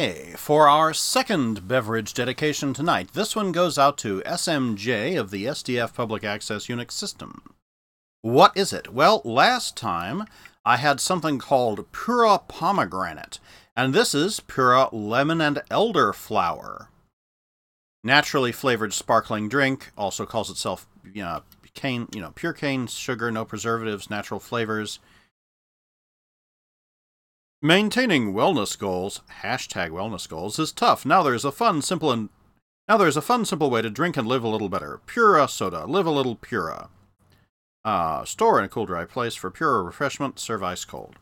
Okay, for our second beverage dedication tonight, this one goes out to SMJ of the SDF Public Access Unix system. What is it? Well, last time I had something called Pura Pomegranate, and this is Pura Lemon and Elderflower. Naturally flavored sparkling drink, also calls itself you know, cane, you know, pure cane sugar, no preservatives, natural flavors. Maintaining wellness goals, hashtag wellness goals, is tough. Now there's a fun, simple, and now there's a fun, simple way to drink and live a little better. Pura soda, live a little Pura. Uh, store in a cool, dry place for pure refreshment. Serve ice cold.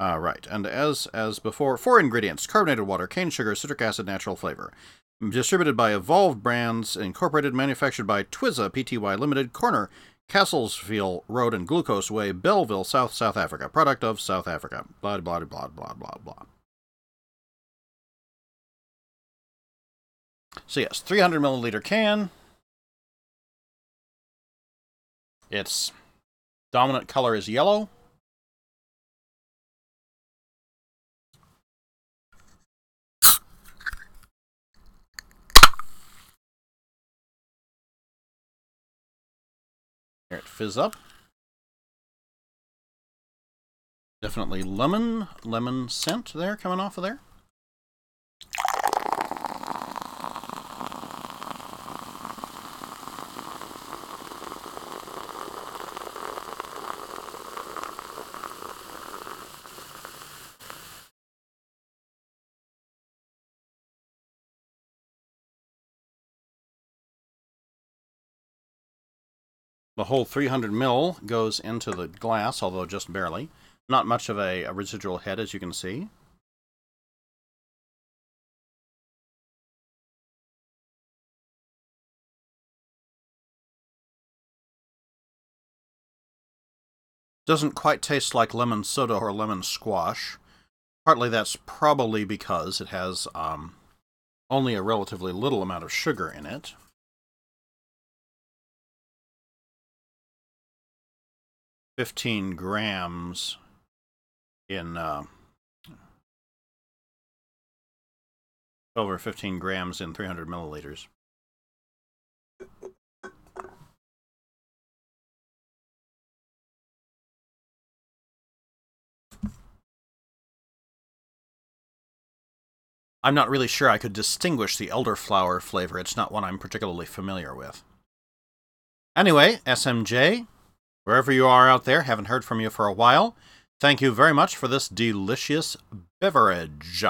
Uh, right, and as as before, four ingredients: carbonated water, cane sugar, citric acid, natural flavor. Distributed by Evolved Brands Incorporated, manufactured by Twizza Pty Limited, corner Castlesville Road and Glucose Way, Bellville, South South Africa. Product of South Africa. Blah, blah, blah, blah, blah, blah. So, yes, 300 milliliter can. Its dominant color is yellow. Here it fizz up. Definitely lemon, lemon scent there coming off of there. The whole 300 mil goes into the glass, although just barely. Not much of a, a residual head, as you can see. Doesn't quite taste like lemon soda or lemon squash. Partly that's probably because it has um, only a relatively little amount of sugar in it. 15 grams in uh, over 15 grams in 300 milliliters. I'm not really sure I could distinguish the elderflower flavor. It's not one I'm particularly familiar with. Anyway, SMJ, Wherever you are out there, haven't heard from you for a while. Thank you very much for this delicious beverage.